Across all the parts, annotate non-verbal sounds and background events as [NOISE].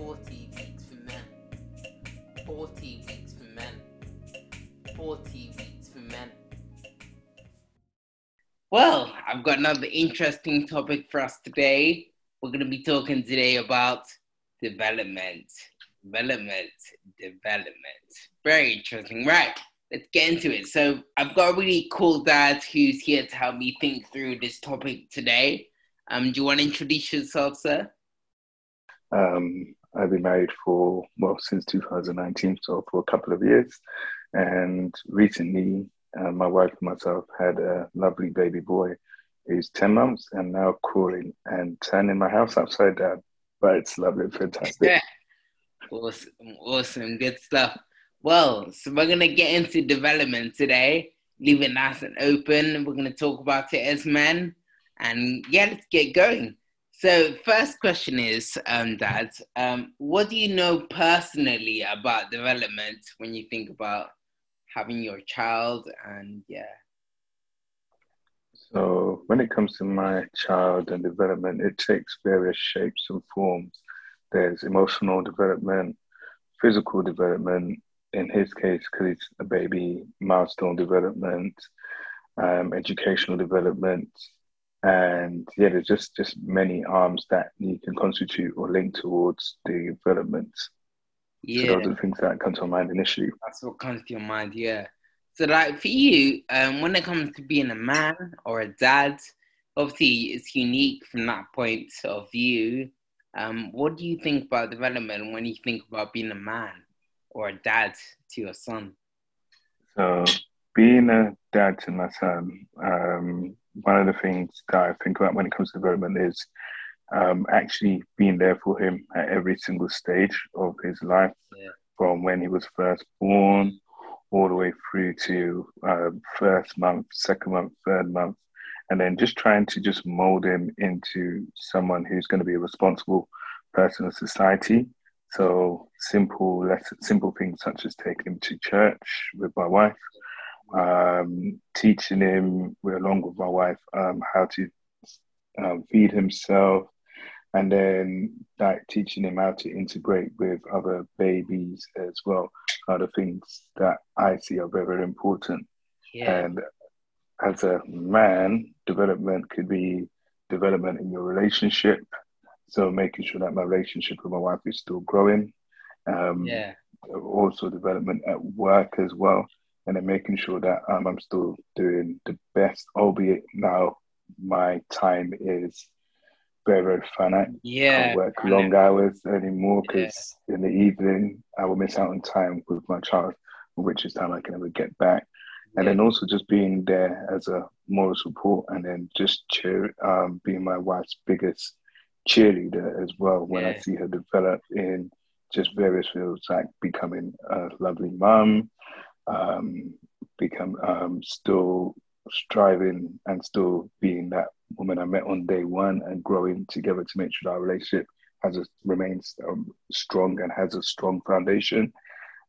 40 weeks for men. 40 weeks for men. 40 weeks for men. Well, I've got another interesting topic for us today. We're going to be talking today about development. Development. Development. Very interesting. Right, let's get into it. So, I've got a really cool dad who's here to help me think through this topic today. Um, do you want to introduce yourself, sir? Um, I've been married for, well, since 2019, so for a couple of years. And recently, uh, my wife and myself had a lovely baby boy who's 10 months and now crawling and turning my house upside down. But it's lovely and fantastic. [LAUGHS] awesome, awesome, good stuff. Well, so we're going to get into development today, leave it nice and open. We're going to talk about it as men. And yeah, let's get going. So, first question is, um, Dad, um, what do you know personally about development when you think about having your child? And yeah. So, when it comes to my child and development, it takes various shapes and forms. There's emotional development, physical development, in his case, because he's a baby, milestone development, um, educational development, and yeah, there's just just many arms that you can constitute or link towards the development. Yeah, so those are the things that come to my mind initially. That's what comes to your mind, yeah. So, like for you, um, when it comes to being a man or a dad, obviously it's unique from that point of view. Um, what do you think about development when you think about being a man or a dad to your son? So, being a dad to my son, um, one of the things that I think about when it comes to development is um, actually being there for him at every single stage of his life, yeah. from when he was first born all the way through to uh, first month, second month, third month, and then just trying to just mold him into someone who's going to be a responsible person in society. So simple, less simple things such as taking him to church with my wife, um, teaching him, along with my wife, um, how to um, feed himself, and then like teaching him how to integrate with other babies as well. Are the things that I see are very, very important. Yeah. And as a man, development could be development in your relationship. So making sure that my relationship with my wife is still growing. Um, yeah. Also development at work as well and then making sure that um, I'm still doing the best, albeit now my time is very, very finite. Yeah. I can't work long hours anymore because yeah. in the evening I will miss out on time with my child, which is time I can never get back. And yeah. then also just being there as a moral support and then just cheer, um, being my wife's biggest cheerleader as well when yeah. I see her develop in just various fields like becoming a lovely mom, um, become um, still striving and still being that woman I met on day one and growing together to make sure that our relationship has a, remains um, strong and has a strong foundation.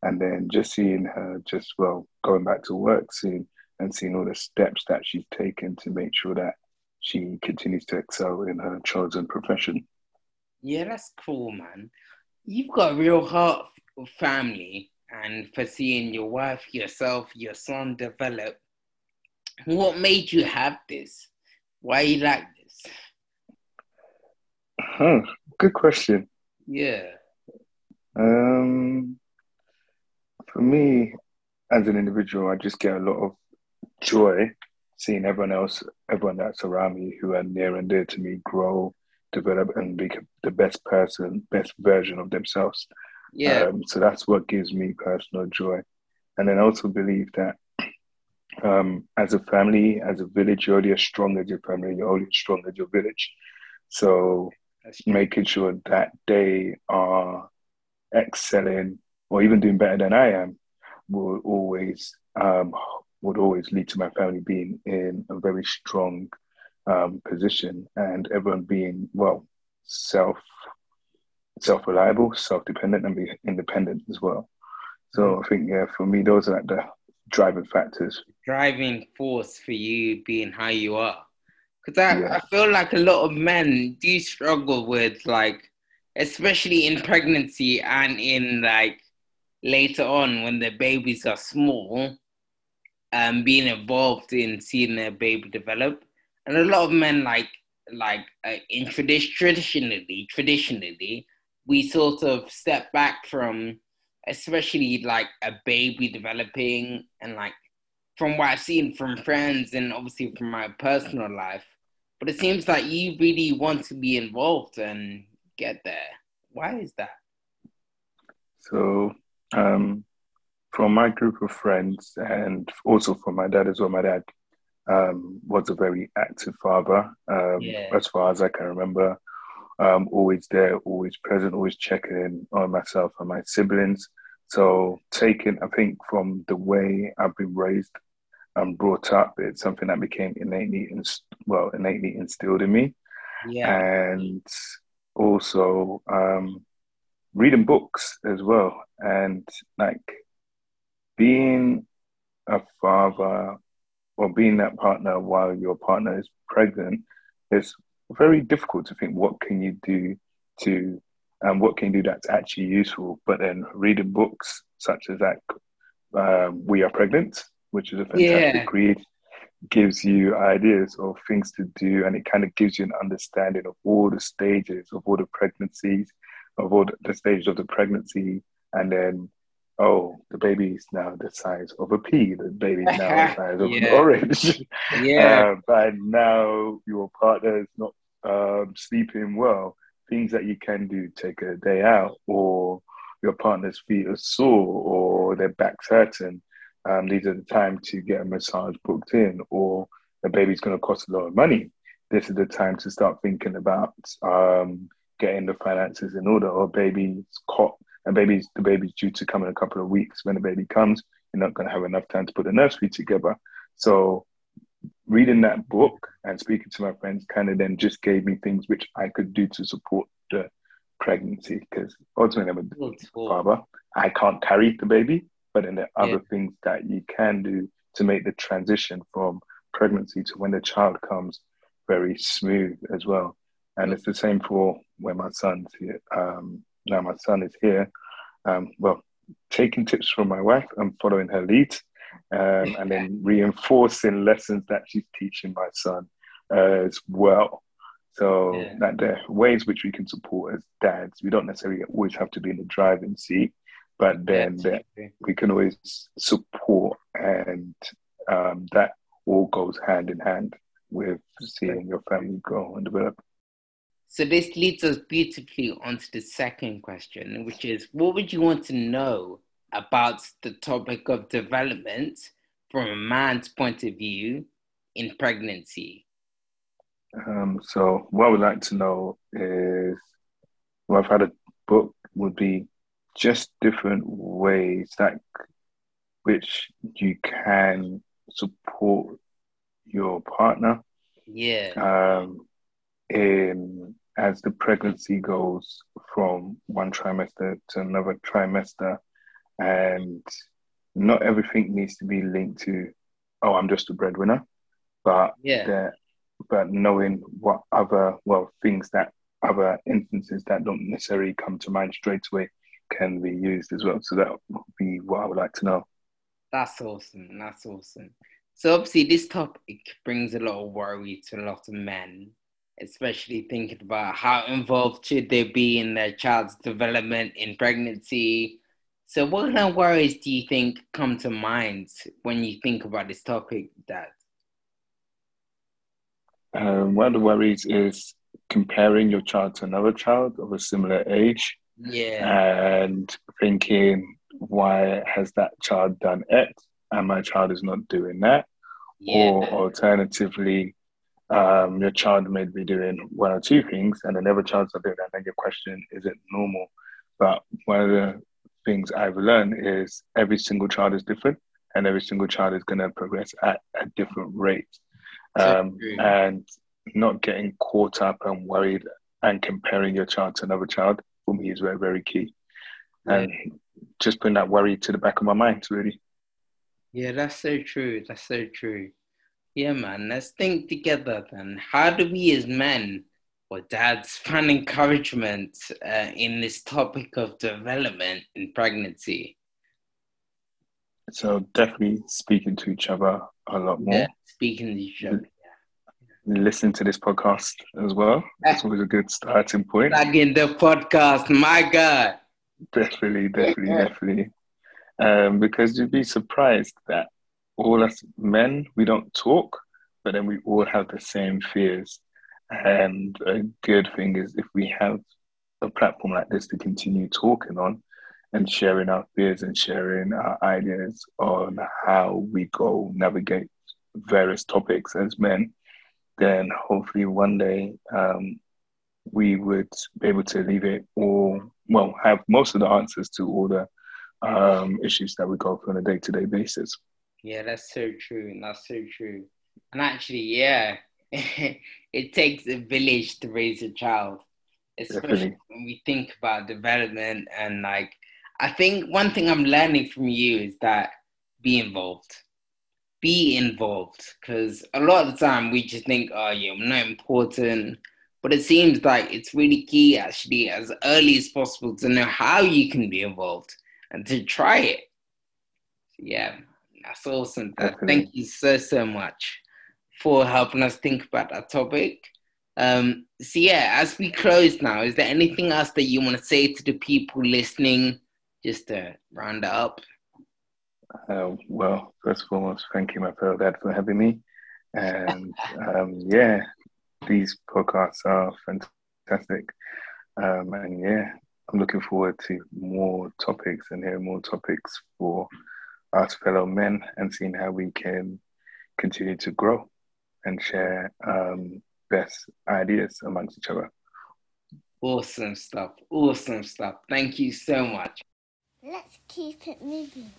And then just seeing her just well going back to work soon and seeing all the steps that she's taken to make sure that she continues to excel in her chosen profession. Yeah, that's cool, man. You've got a real heart family and for seeing your wife, yourself, your son develop. What made you have this? Why you like this? Huh, good question. Yeah. Um, for me, as an individual, I just get a lot of joy seeing everyone else, everyone that's around me who are near and dear to me grow, develop, and be the best person, best version of themselves. Yeah. Um, so that's what gives me personal joy. And then I also believe that um, as a family, as a village, you're only as strong as your family, you're only as strong as your village. So making sure that they are excelling or even doing better than I am will always um, would always lead to my family being in a very strong um, position and everyone being well self self reliable, self dependent, and be independent as well. So mm. I think yeah, for me, those are like the driving factors. Driving force for you being how you are, because I, yeah. I feel like a lot of men do struggle with like especially in pregnancy and in like later on when the babies are small, um, being involved in seeing their baby develop. And a lot of men like like uh, in tradi- traditionally traditionally we sort of step back from especially like a baby developing and like from what I've seen from friends and obviously from my personal life. But it seems like you really want to be involved and get there. Why is that? So, um, from my group of friends and also from my dad as well, my dad um, was a very active father um, yeah. as far as I can remember. Um, always there, always present, always checking in on myself and my siblings. So, taking, I think, from the way I've been raised and brought up, it's something that became innately, inst- well, innately instilled in me. Yeah. And also um, reading books as well, and like being a father or being that partner while your partner is pregnant is very difficult to think what can you do to and um, what can you do that's actually useful. But then reading books such as that, um, We Are Pregnant, which is a fantastic yeah. read, gives you ideas of things to do and it kind of gives you an understanding of all the stages of all the pregnancies, of all the, stages of the pregnancy, and then oh, the baby is now the size of a pea, the baby's now the [LAUGHS] size of yeah. an orange. yeah. [LAUGHS] Uh, but now your partner is not um, sleeping well, things that you can do, take a day out, or your partner's feet are sore, or their back's hurting. Um, these are the time to get a massage booked in, or the baby's going to cost a lot of money. This is the time to start thinking about um, getting the finances in order, or baby's cot and baby's the baby's due to come in a couple of weeks. When the baby comes, you're not going to have enough time to put the nursery together. So reading that book and speaking to my friends kind of then just gave me things which I could do to support the pregnancy because ultimately I'm a father. I can't carry the baby, but then there are yeah. other things that you can do to make the transition from pregnancy to when the child comes very smooth as well. And it's the same for when my son's here. Um, now my son is here. Um, well, taking tips from my wife and following her lead, um, and then [LAUGHS] reinforcing lessons that she's teaching my son uh, as well. So yeah. that there are ways which we can support as dads. We don't necessarily always have to be in the driving seat, but then yeah, we can always support, and um, that all goes hand in hand with seeing your family grow and develop. So this leads us beautifully onto the second question, which is what would you want to know about the topic of development from a man's point of view in pregnancy? Um, so what I would like to know is well, I've had a book would be just different ways that which you can support your partner. Yeah. Um, in as the pregnancy goes from one trimester to another trimester, and not everything needs to be linked to, oh, I'm just a breadwinner, but yeah, but knowing what other well things that other instances that don't necessarily come to mind straight away can be used as well. So that would be what I would like to know. That's awesome. That's awesome. So obviously, this topic brings a lot of worry to a lot of men especially thinking about how involved should they be in their child's development in pregnancy. So, what kind of worries do you think come to mind when you think about this topic, Dad? Um, one of the worries is comparing your child to another child of a similar age. Yeah. And thinking, why has that child done X and my child is not doing that? Yeah. Or alternatively, um, your child may be doing one or two things and another child's not doing that. And your question, is it normal? But one of the things I've learned is every single child is different and every single child is going to progress at a different rate. Um, and not getting caught up and worried and comparing your child to another child for me is very, very key. Yeah. And just putting that worry to the back of my mind, really. Yeah, that's so true. That's so true. Yeah, man. Let's think together then. How do we as men or dads find encouragement uh, in this topic of development in pregnancy? So definitely speaking to each other a lot more. Yeah, speaking to each other. Listen to this podcast as well. That's always a good starting point. Like in the podcast, my God. Definitely, definitely, definitely. Um, because you'd be surprised that all us men, we don't talk, but then we all have the same fears. And a good thing is if we have a platform like this to continue talking on and sharing our fears and sharing our ideas on how we go navigate various topics as men, then hopefully one day um, we would be able to leave it all, well, have most of the answers to all the um, issues that we go through on a day to day basis. Yeah, that's so true. That's so true. And actually, yeah, [LAUGHS] it takes a village to raise a child, especially Definitely. when we think about development. And like, I think one thing I'm learning from you is that be involved. Be involved. Because a lot of the time we just think, oh, yeah, I'm not important. But it seems like it's really key, actually, as early as possible to know how you can be involved and to try it. Yeah, that's awesome. Thank you so, so much for helping us think about that topic. Um, so, yeah, as we close now, is there anything else that you want to say to the people listening just to round up? Uh, well, first and foremost, thank you, my fellow dad, for having me. And um, yeah, these podcasts are fantastic. Um, and yeah, I'm looking forward to more topics and hearing more topics for us fellow men and seeing how we can continue to grow and share um, best ideas amongst each other. Awesome stuff. Awesome stuff. Thank you so much. Let's keep it moving.